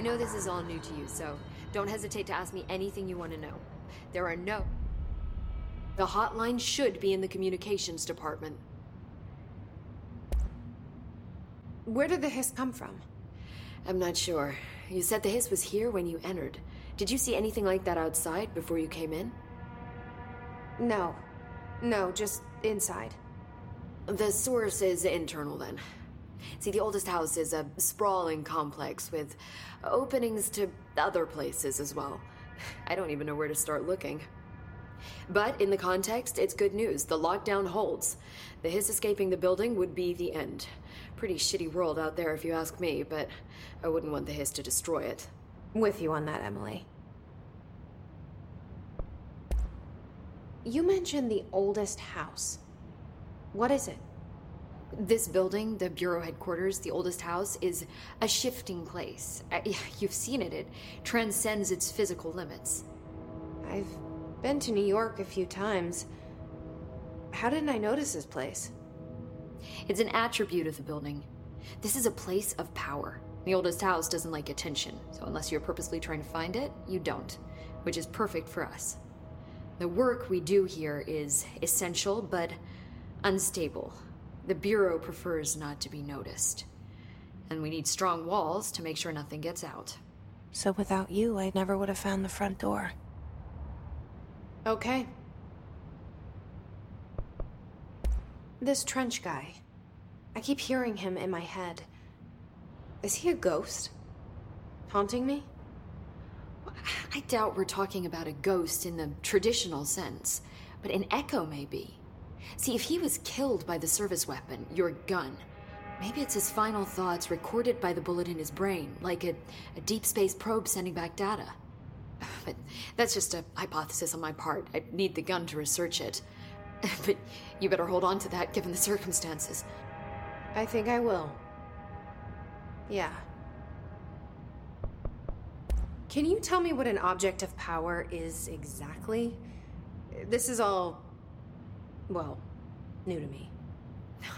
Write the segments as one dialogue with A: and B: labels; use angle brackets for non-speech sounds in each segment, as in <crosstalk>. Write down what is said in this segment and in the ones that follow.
A: I know this is all new to you, so don't hesitate to ask me anything you want to know. There are no. The hotline should be in the communications department.
B: Where did the hiss come from?
A: I'm not sure. You said the hiss was here when you entered. Did you see anything like that outside before you came in?
B: No. No, just inside.
A: The source is internal then. See, the oldest house is a sprawling complex with openings to other places as well. I don't even know where to start looking. But in the context, it's good news. The lockdown holds. The Hiss escaping the building would be the end. Pretty shitty world out there, if you ask me, but I wouldn't want the Hiss to destroy it.
B: With you on that, Emily. You mentioned the oldest house. What is it?
A: This building, the Bureau headquarters, the oldest house, is a shifting place. Uh, <laughs> you've seen it, it transcends its physical limits.
B: I've been to New York a few times. How didn't I notice this place?
A: It's an attribute of the building. This is a place of power. The oldest house doesn't like attention, so unless you're purposely trying to find it, you don't, which is perfect for us. The work we do here is essential but unstable. The Bureau prefers not to be noticed. And we need strong walls to make sure nothing gets out.
B: So without you, I never would have found the front door. Okay. This trench guy. I keep hearing him in my head. Is he a ghost? Haunting me?
A: I doubt we're talking about a ghost in the traditional sense, but an echo maybe. See, if he was killed by the service weapon, your gun, maybe it's his final thoughts recorded by the bullet in his brain, like a, a deep space probe sending back data. <sighs> But that's just a hypothesis on my part. I need the gun to research it. <laughs> But you better hold on to that given the circumstances.
B: I think I will. Yeah. Can you tell me what an object of power is exactly? This is all. Well, new to me.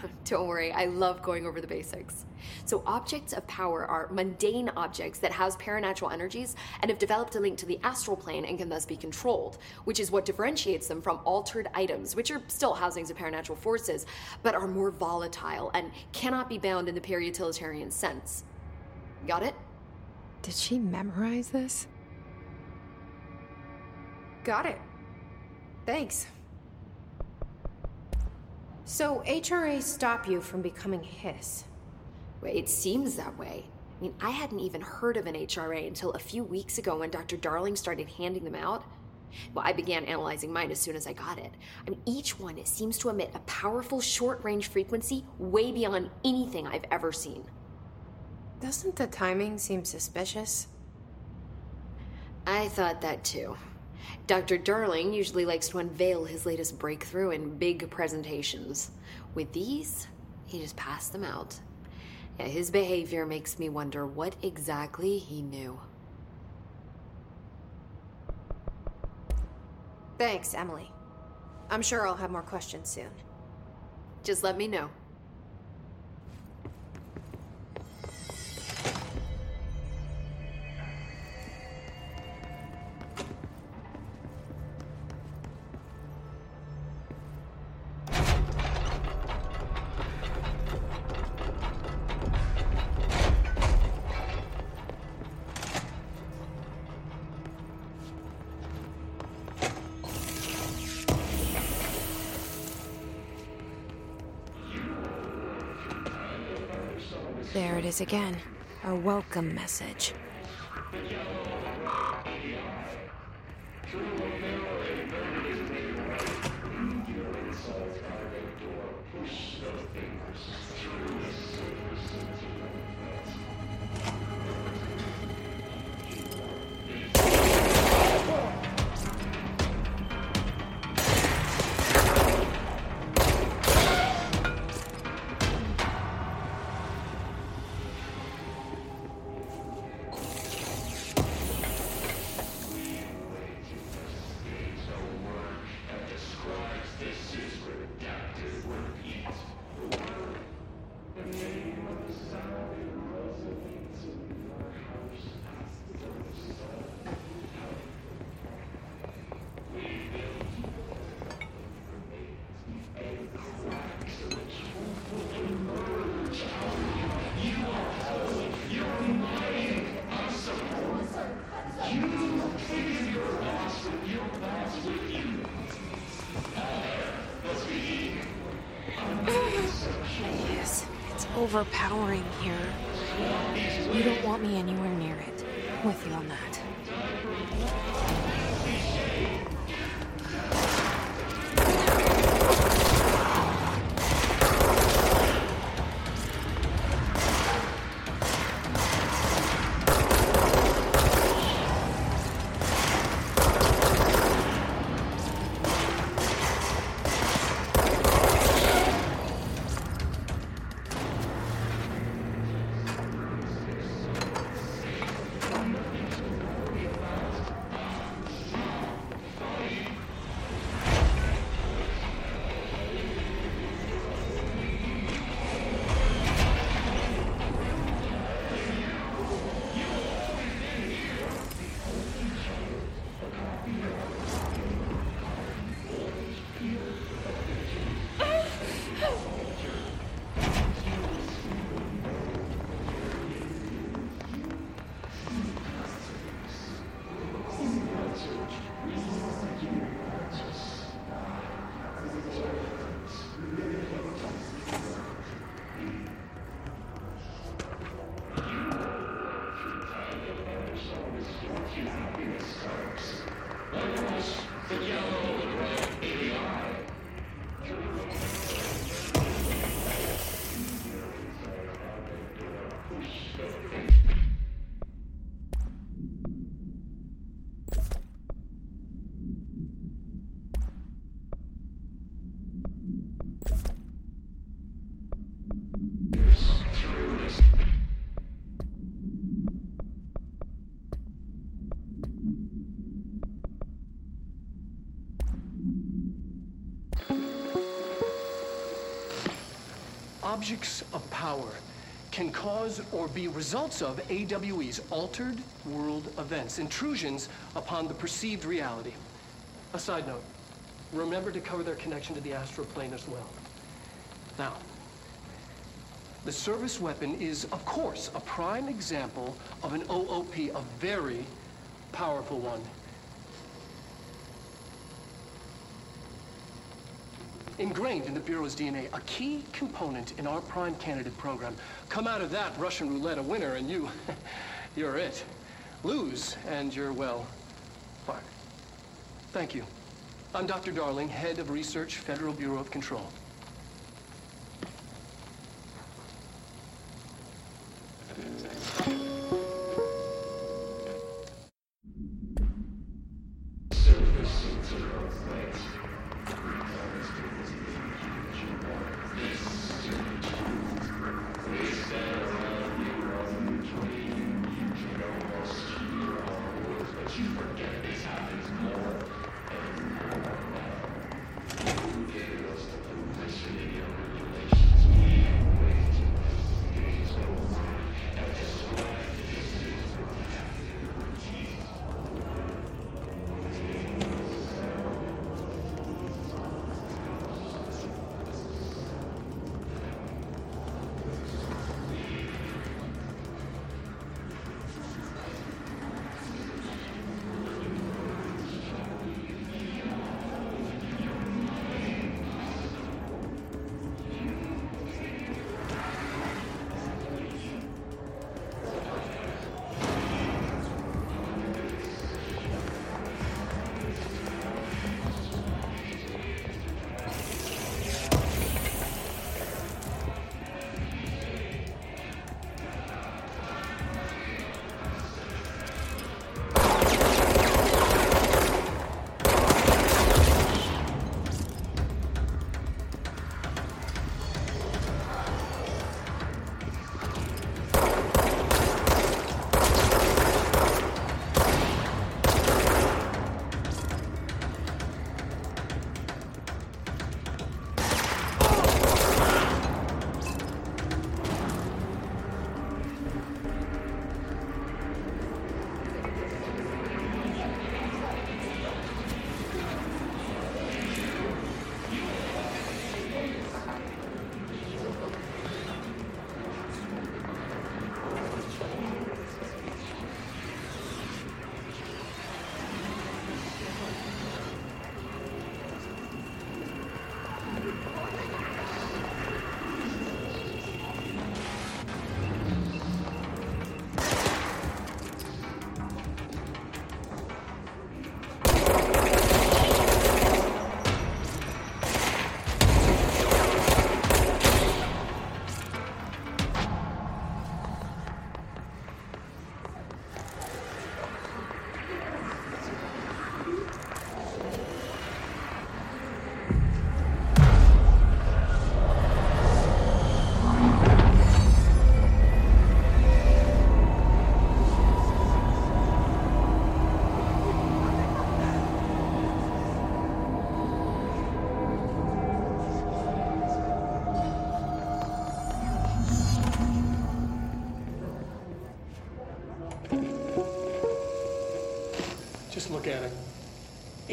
B: <laughs>
A: Don't worry, I love going over the basics. So, objects of power are mundane objects that house paranatural energies and have developed a link to the astral plane and can thus be controlled, which is what differentiates them from altered items, which are still housings of paranatural forces, but are more volatile and cannot be bound in the peri-utilitarian sense. Got it?
B: Did she memorize this? Got it. Thanks. So, HRA stop you from becoming Hiss?
A: It seems that way. I mean, I hadn't even heard of an HRA until a few weeks ago when Dr. Darling started handing them out. Well, I began analyzing mine as soon as I got it. I mean, each one seems to emit a powerful short range frequency way beyond anything I've ever seen.
B: Doesn't the timing seem suspicious?
A: I thought that too. Dr. Darling usually likes to unveil his latest breakthrough in big presentations. With these, he just passed them out. Yeah, his behavior makes me wonder what exactly he knew.
B: Thanks, Emily. I'm sure I'll have more questions soon.
A: Just let me know.
B: Again. A welcome message. Overpowering here. You don't want me near
C: objects of power can cause or be results of AWE's altered world events, intrusions upon the perceived reality. A side note, remember to cover their connection to the astral plane as well. Now, the service weapon is, of course, a prime example of an OOP, a very powerful one. Ingrained in the Bureau's DNA, a key component in our prime candidate program. Come out of that Russian roulette a winner, and you, <laughs> you're it. Lose, and you're, well, fired. Thank you. I'm Dr. Darling, head of research, Federal Bureau of Control.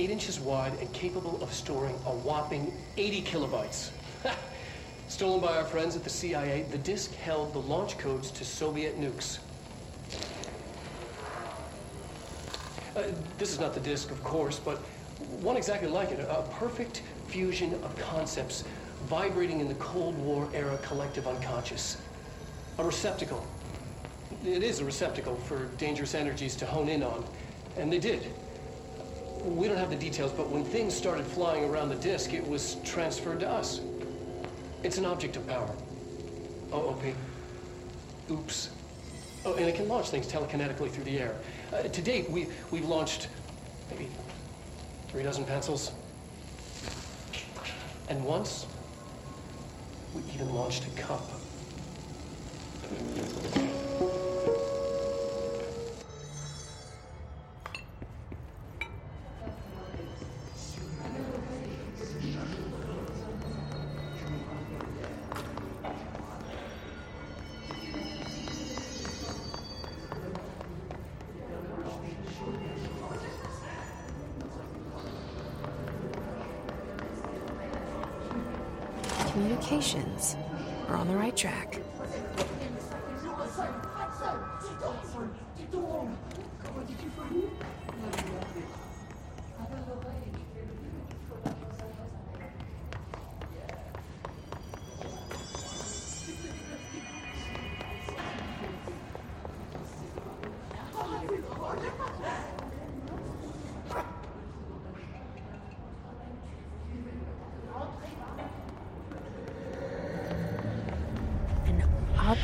C: 8 inches wide and capable of storing a whopping 80 kilobytes. Stolen by our friends at the CIA, the disk held the launch codes to Soviet nukes. Uh, this is not the disk, of course, but one exactly like it, a perfect fusion of concepts vibrating in the Cold War era collective unconscious. A receptacle. It is a receptacle for dangerous energies to hone in on, and they did. We don't have the details, but when things started flying around the disk, it was transferred to us. It's an object of power. OOP. Oops. Oh, and it can launch things telekinetically through the air. Uh, to date, we, we've launched maybe three dozen pencils. And once, we even launched a cup.
B: Communications. We're on the right track.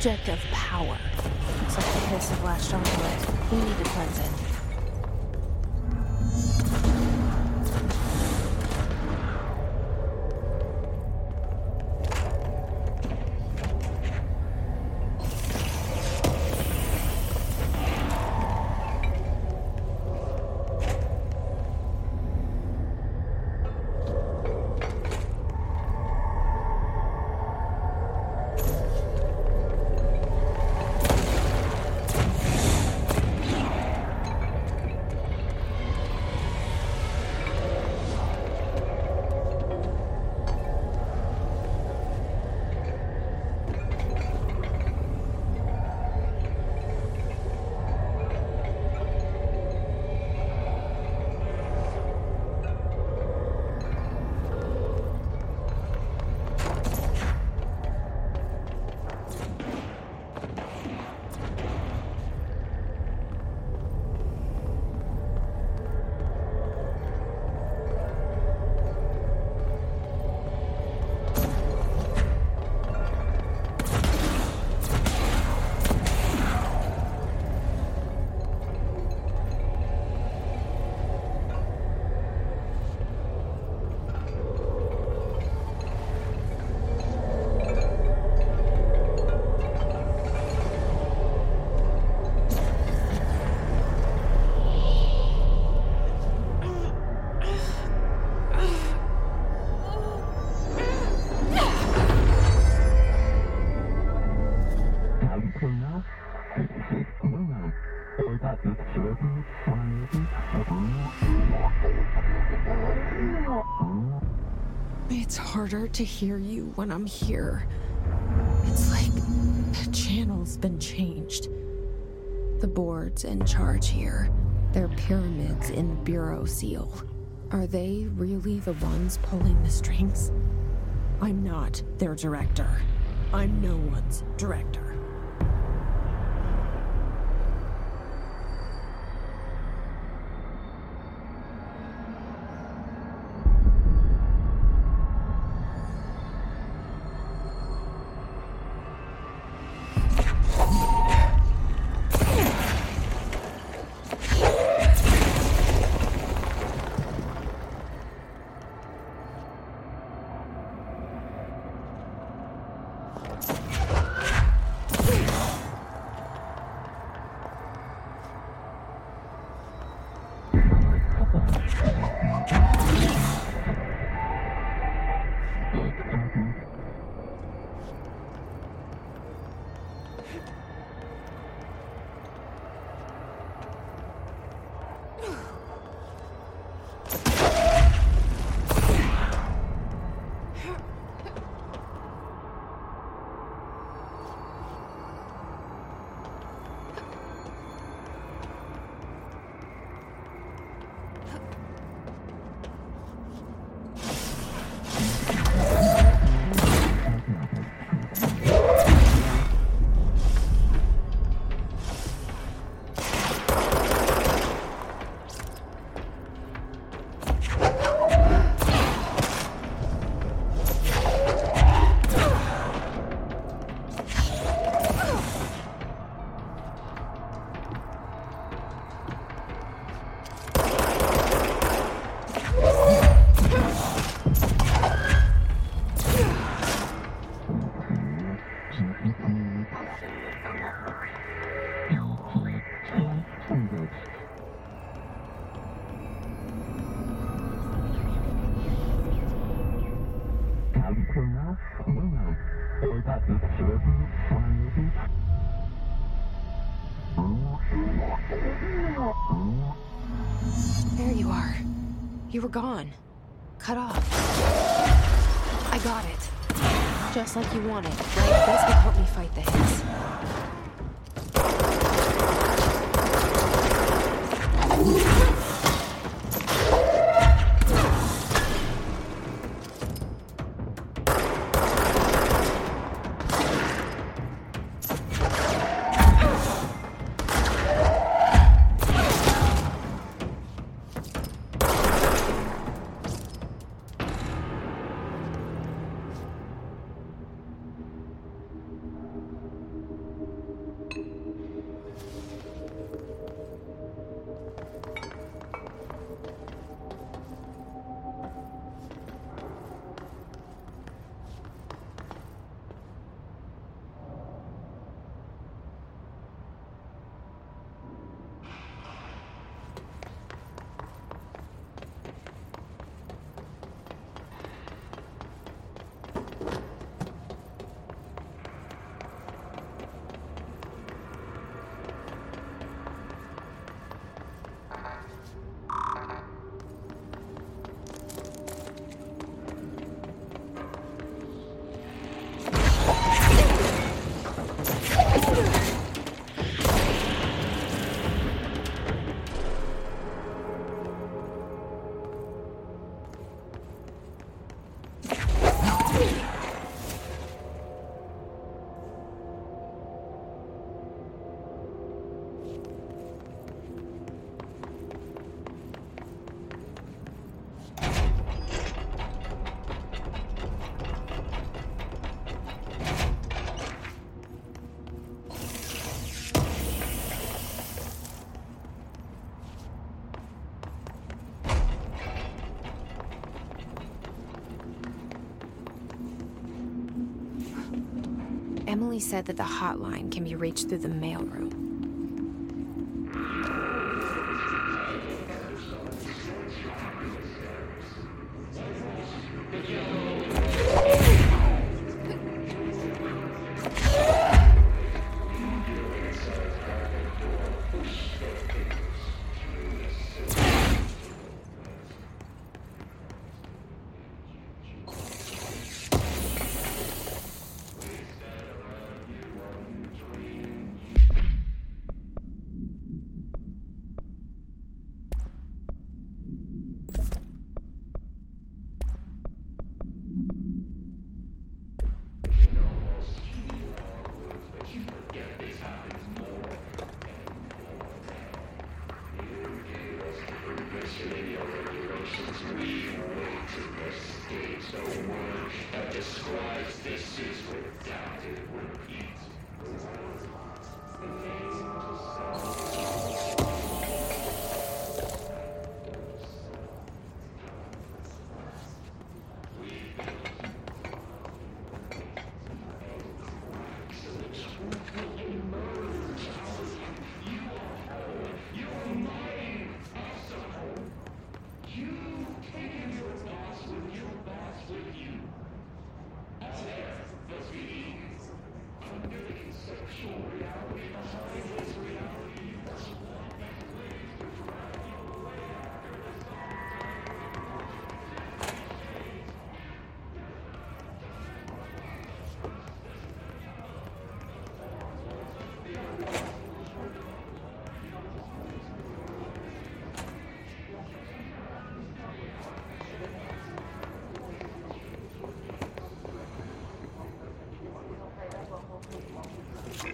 B: Object harder to hear you when I'm here. It's like the channel's been changed. The board's in charge here. They're pyramids in the Bureau seal. Are they really the ones pulling the strings? I'm not their director. I'm no one's director. Were gone. Cut off. I got it. Just like you wanted, right? This Emily said that the hotline can be reached through the mailroom.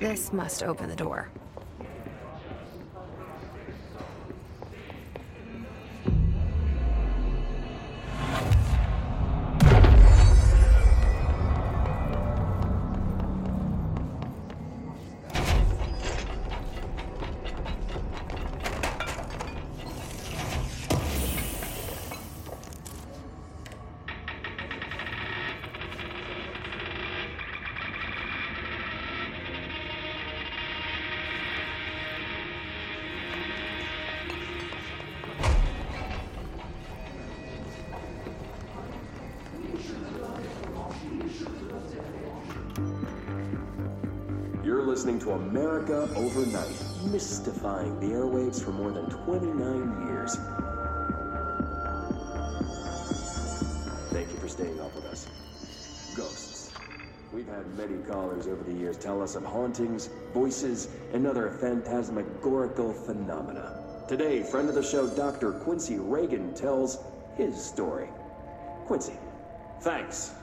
B: This must open the door.
D: Mystifying the airwaves for more than 29 years. Thank you for staying up with us. Ghosts. We've had many callers over the years tell us of hauntings, voices, and other phantasmagorical phenomena. Today, friend of the show, Dr. Quincy Reagan, tells his story. Quincy.
E: Thanks.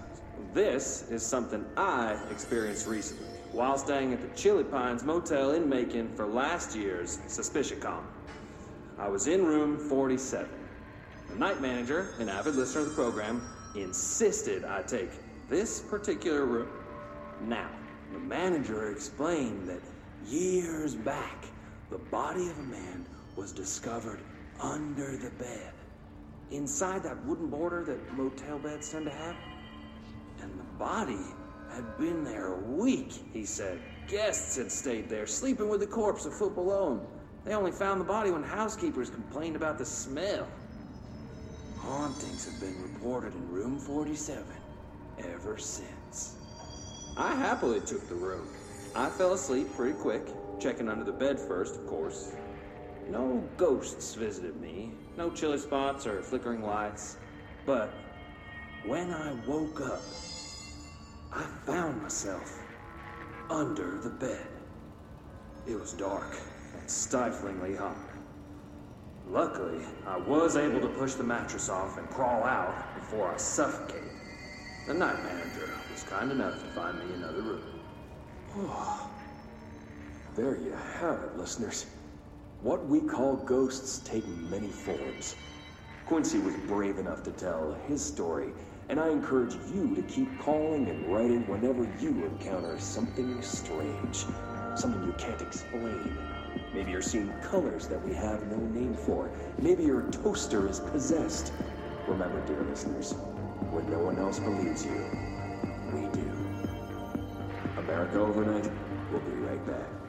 E: This is something I experienced recently while staying at the Chili Pines Motel in Macon for last year's SuspiciaCon. I was in room 47. The night manager, an avid listener of the program, insisted I take this particular room. Now, the manager explained that years back, the body of a man was discovered under the bed, inside that wooden border that motel beds tend to have. Body had been there a week, he said. Guests had stayed there, sleeping with the corpse a foot below them. They only found the body when housekeepers complained about the smell. Hauntings have been reported in room 47 ever since. I happily took the room. I fell asleep pretty quick, checking under the bed first, of course. No ghosts visited me, no chilly spots or flickering lights. But when I woke up, I found myself under the bed. It was dark and stiflingly hot. Luckily, I was able to push the mattress off and crawl out before I suffocated. The night manager was kind enough to find me another room. <sighs>
D: There you have it, listeners. What we call ghosts take many forms. Quincy was brave enough to tell his story, and I encourage you to keep calling and writing whenever you encounter something strange, something you can't explain. Maybe you're seeing colors that we have no name for. Maybe your toaster is possessed. Remember, dear listeners, when no one else believes you, we do. America Overnight, we'll be right back.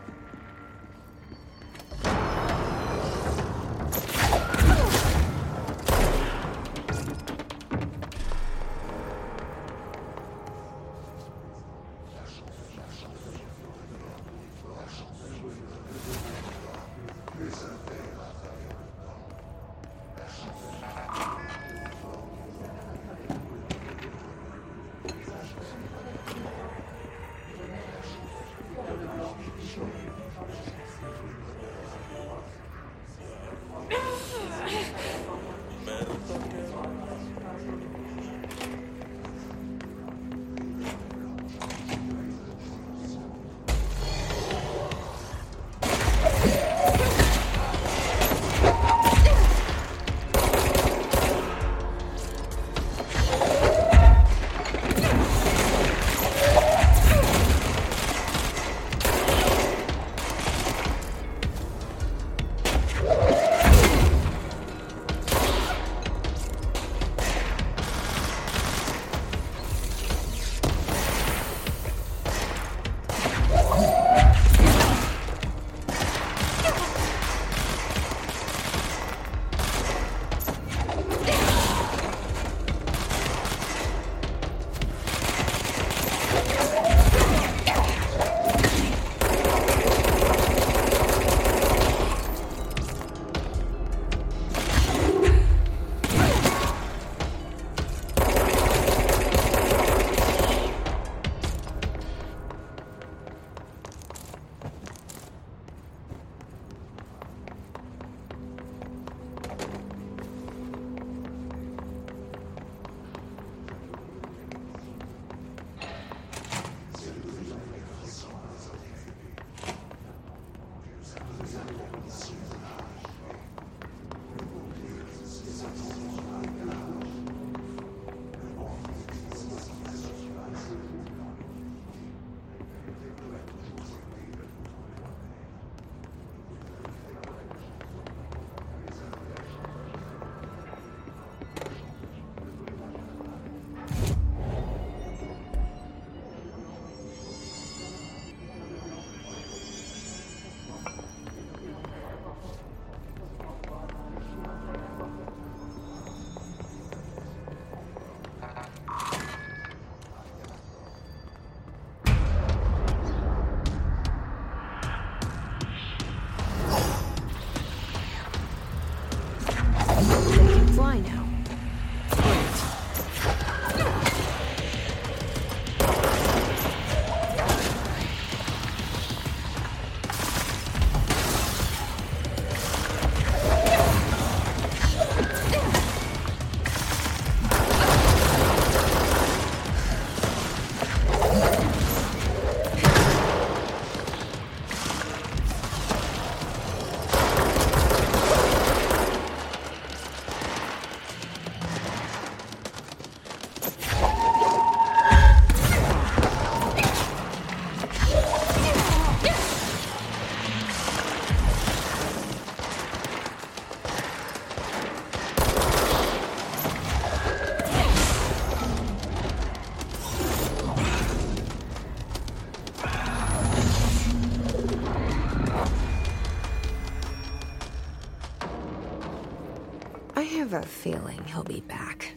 B: Have a feeling he'll be back.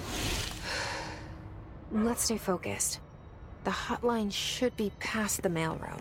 B: <sighs> Let's stay focused. The hotline should be past the mailroom.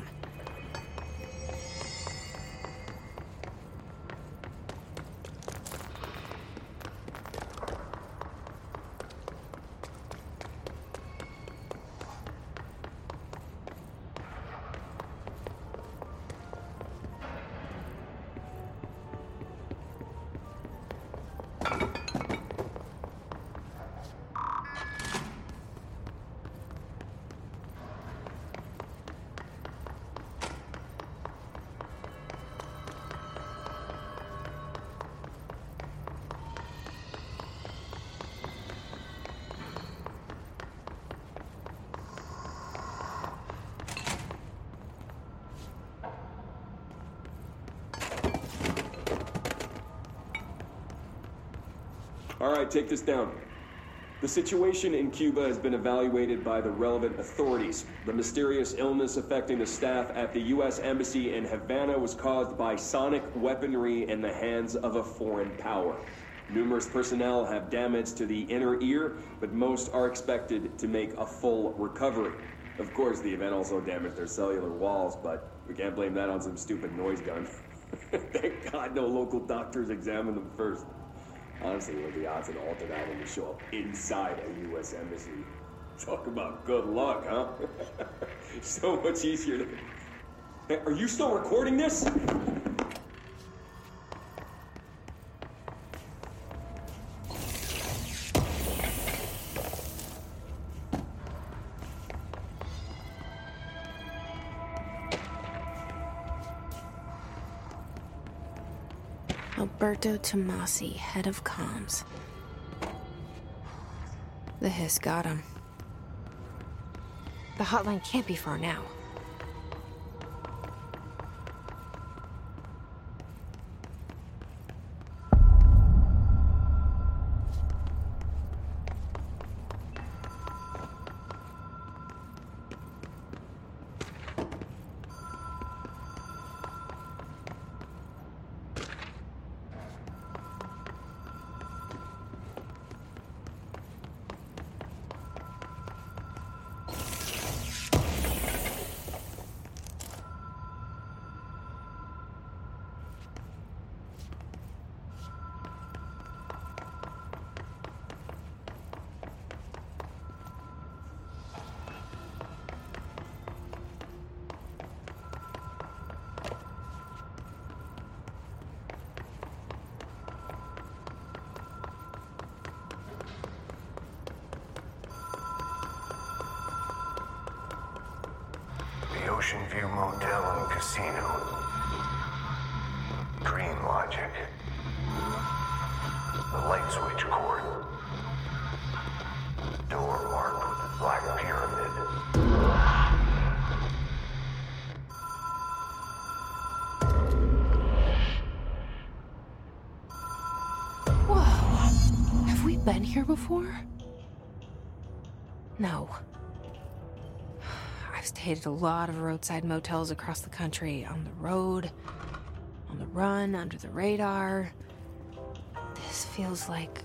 D: Right, take this down. The situation in Cuba has been evaluated by the relevant authorities. The mysterious illness affecting the staff at the U.S. Embassy in Havana was caused by sonic weaponry in the hands of a foreign power. Numerous personnel have damage to the inner ear, but most are expected to make a full recovery. Of course, the event also damaged their cellular walls, but we can't blame that on some stupid noise gun. <laughs> Thank God no local doctors examined them first. Honestly, what are the odds of an altered item will show up inside a U.S. embassy? Talk about good luck, huh? <laughs> so much easier to. Are you still recording this?
B: Alberto Tomasi, head of comms. The hiss got him. The hotline can't be far now. Before? No. I've stayed at a lot of roadside motels across the country, on the road, on the run, under the radar. This feels like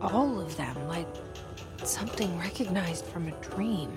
B: all of them, like something recognized from a dream.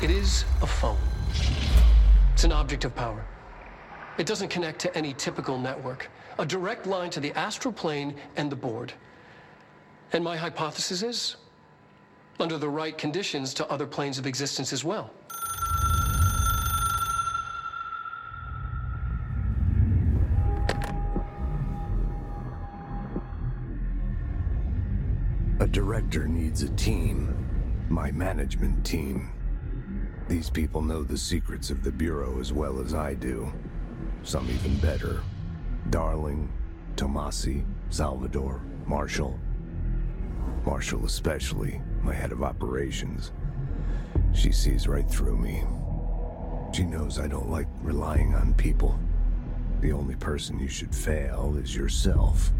B: It
C: is a phone. It's an object of power. It doesn't connect to any typical network. A direct line to the astral plane and the board. And my hypothesis is, under the right conditions, to other planes of existence as well.
F: Director needs a team. My management team. These people know the secrets of the Bureau as well as I do. Some even better. Darling, Tomasi, Salvador, Marshall. Marshall especially, my head of operations. She sees right through me. She knows I don't like relying on people. The only person you should fail is yourself.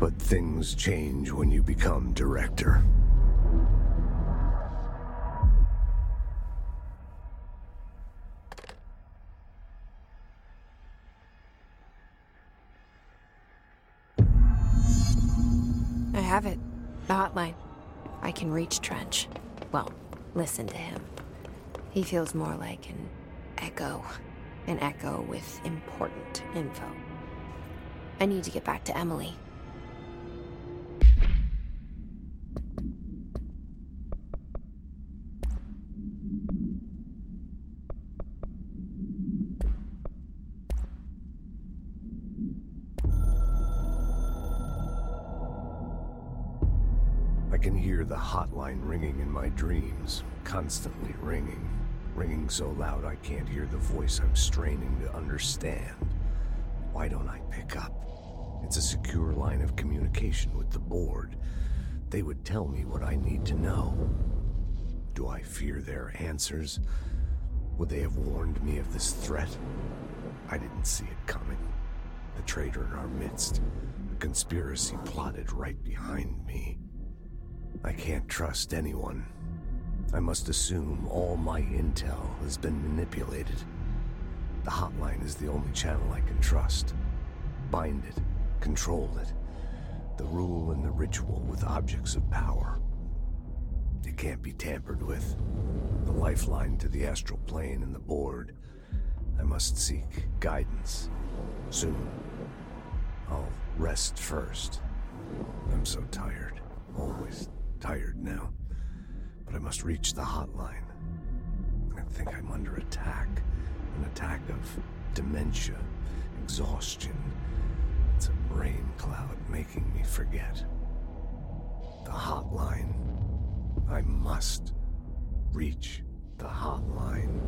F: But things change when you become director.
B: I have it. The hotline. I can reach Trench. Well, listen to him. He feels more like an echo. An echo with important info. I need to get back to Emily.
F: Can hear the hotline ringing in my dreams, constantly ringing. Ringing so loud I can't hear the voice I'm straining to understand. Why don't I pick up? It's a secure line of communication with the board. They would tell me what I need to know. Do I fear their answers? Would they have warned me of this threat? I didn't see it coming. The traitor in our midst, a conspiracy plotted right behind me. I can't trust anyone. I must assume all my intel has been manipulated. The hotline is the only channel I can trust. Bind it, control it. The rule and the ritual with objects of power. It can't be tampered with. The lifeline to the astral plane and the board. I must seek guidance. Soon. I'll rest first. I'm so tired. Always tired now. But I must reach the hotline. I think I'm under attack. An attack of dementia, exhaustion. It's a brain cloud making me forget. The hotline. I must reach the hotline.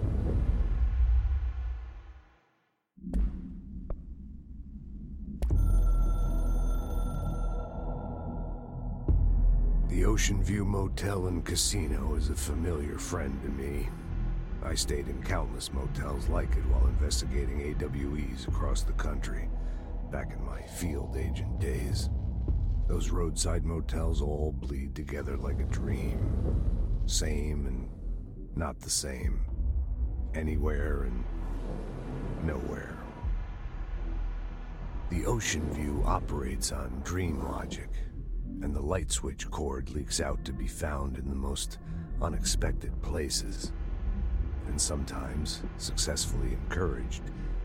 F: Ocean View Motel and Casino is a familiar friend to me. I stayed in countless motels like it while investigating AWEs across the country, back in my field agent days. Those roadside motels all bleed together like a dream. Same and not the same. Anywhere and nowhere. The Ocean View operates on dream logic, and the light switch cord leaks out to be found in the most unexpected places, and sometimes successfully encouraged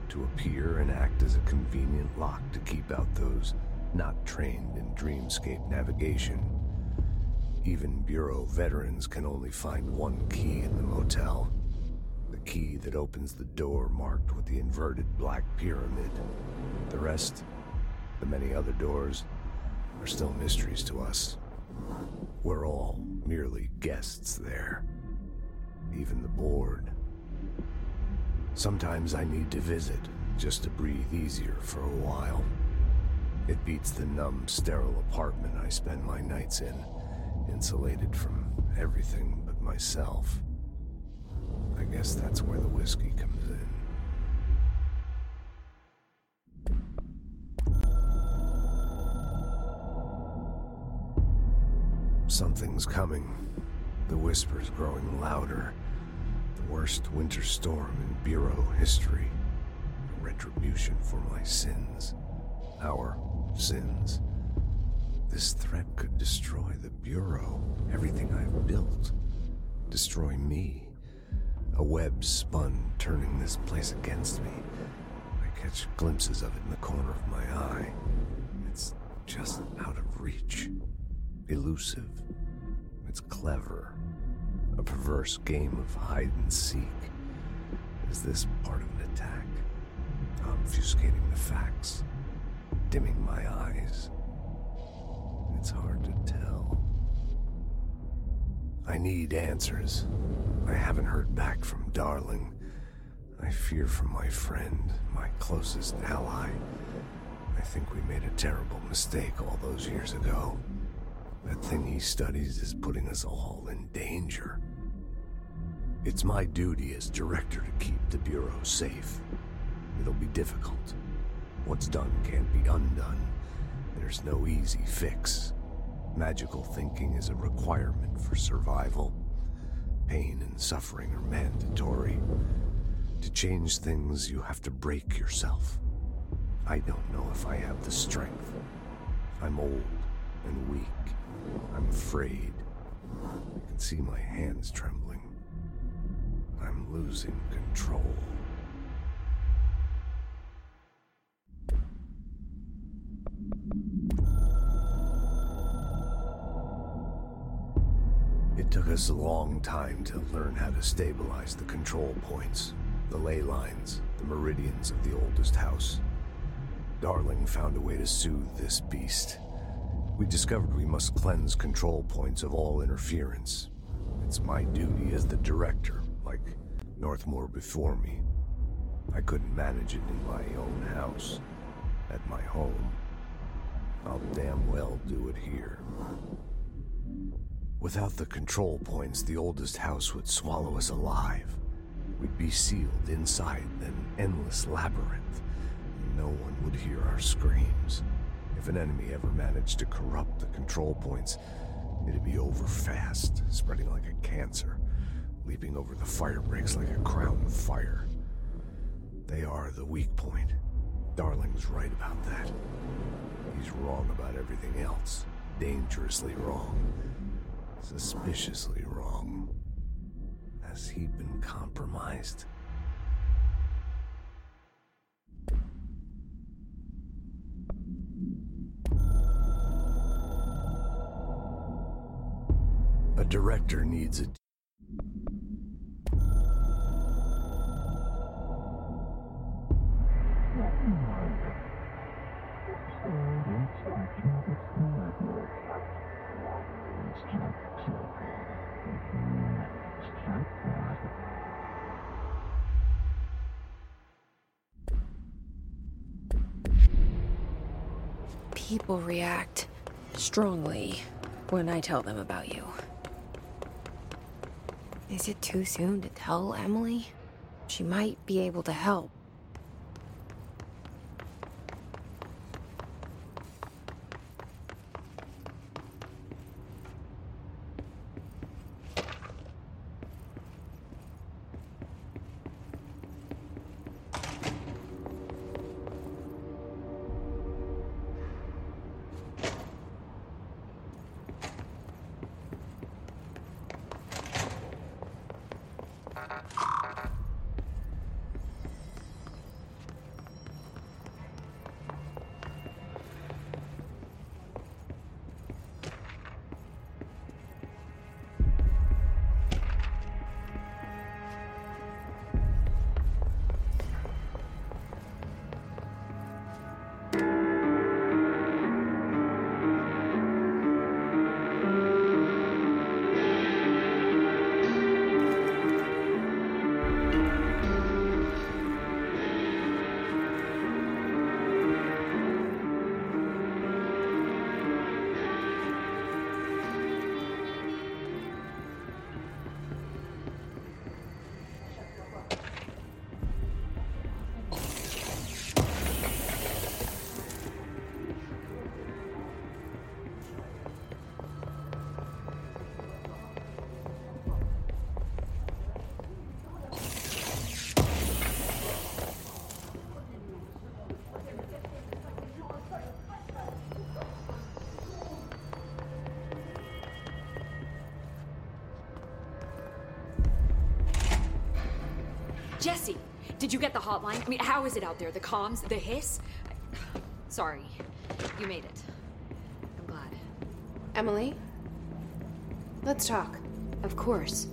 F: to appear and act as a convenient lock to keep out those not trained in dreamscape navigation. Even Bureau veterans can only find one key in the motel. The key that opens the door marked with the inverted black pyramid. The rest, the many other doors, are still mysteries to us. We're all merely guests there. Even the board. Sometimes I need to visit, just to breathe easier for a while. It beats the numb, sterile apartment I spend my nights in, insulated from everything but myself. I guess that's where the whiskey comes in. Something's coming. The whispers growing louder. The worst winter storm in Bureau history. Retribution for my sins. Our sins. This threat could destroy the Bureau, everything I've built. Destroy me. A web spun, turning this place against me. I catch glimpses of it in the corner of my eye. It's just out of reach. Elusive. It's clever. A perverse game of hide and seek. Is this part of an attack? Obfuscating the facts? Dimming my eyes? It's hard to tell. I need answers. I haven't heard back from Darling. I fear for my friend, my closest ally. I think we made a terrible mistake all those years ago. That thing he studies is putting us all in danger. It's my duty as director to keep the Bureau safe. It'll be difficult. What's done can't be undone. There's no easy fix. Magical thinking is a requirement for survival. Pain and suffering are mandatory. To change things, you have to break yourself. I don't know if I have the strength. I'm old and weak. I'm afraid. I can see my hands trembling. I'm losing control. It took us a long time to learn how to stabilize the control points, the ley lines, the meridians of the oldest house. Darling found a way to soothe this beast. We discovered we must cleanse control points of all interference. It's my duty as the director, like Northmore before me. I couldn't manage it in my own house, at my home. I'll damn well do it here. Without the control points, the oldest house would swallow us alive. We'd be sealed inside an endless labyrinth, and no one would hear our screams. If an enemy ever managed to corrupt the control points, it'd be over fast, spreading like a cancer, leaping over the fire breaks like a crown of fire. They are the weak point. Darling's right about that. He's wrong about everything else. Dangerously wrong. Suspiciously wrong. Has he been compromised? Director needs it.
B: People react strongly when I tell them about you. Is it too soon to tell Emily? She might be able to help.
A: Jesse, did you get the hotline? I mean, how is it out there? The comms, the hiss? Sorry, you made it. I'm glad.
G: Emily? Let's talk.
A: Of course.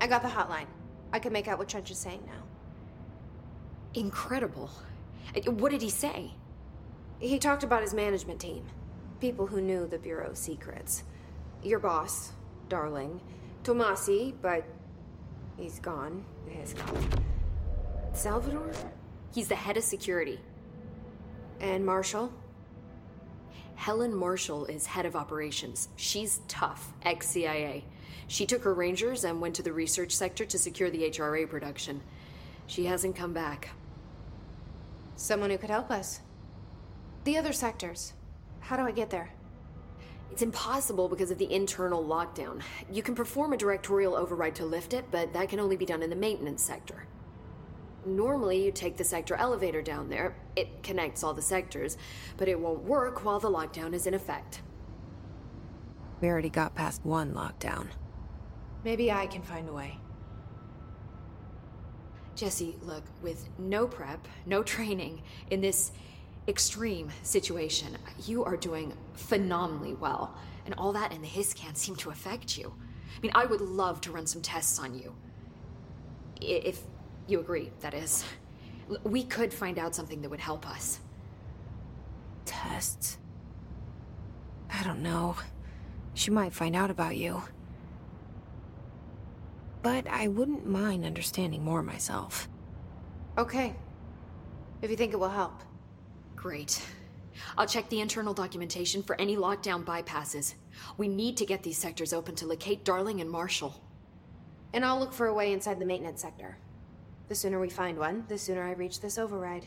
G: I got the hotline. I can make out what Trench is saying now.
A: Incredible. Uh, What did he say?
G: He talked about his management team. People who knew the Bureau's secrets. Your boss, Darling. Tomasi, but he's gone. He's gone. Salvador?
A: He's the head of security.
G: And Marshall?
A: Helen Marshall is head of operations. She's tough, ex CIA. She took her Rangers and went to the research sector to secure the HRA production. She hasn't come back.
G: Someone who could help us. The other sectors. How do I get there?
A: It's impossible because of the internal lockdown. You can perform a directorial override to lift it, but that can only be done in the maintenance sector. Normally, you take the sector elevator down there. It connects all the sectors, but it won't work while the lockdown is in effect.
B: We already got past one lockdown.
G: Maybe I can find a way.
A: Jesse, look, with no prep, no <laughs> training in this extreme situation, you are doing phenomenally well. And all that and the hiss can't seem to affect you. I mean, I would love to run some tests on you. If you agree, that is. We could find out something that would help us.
B: Tests? I don't know. She might find out about you. But I wouldn't mind understanding more myself.
G: Okay. If you think it will help.
A: Great. I'll check the internal documentation for any lockdown bypasses. We need to get these sectors open to locate Darling and Marshall.
G: And I'll look for a way inside the maintenance sector. The sooner we find one, the sooner I reach this override.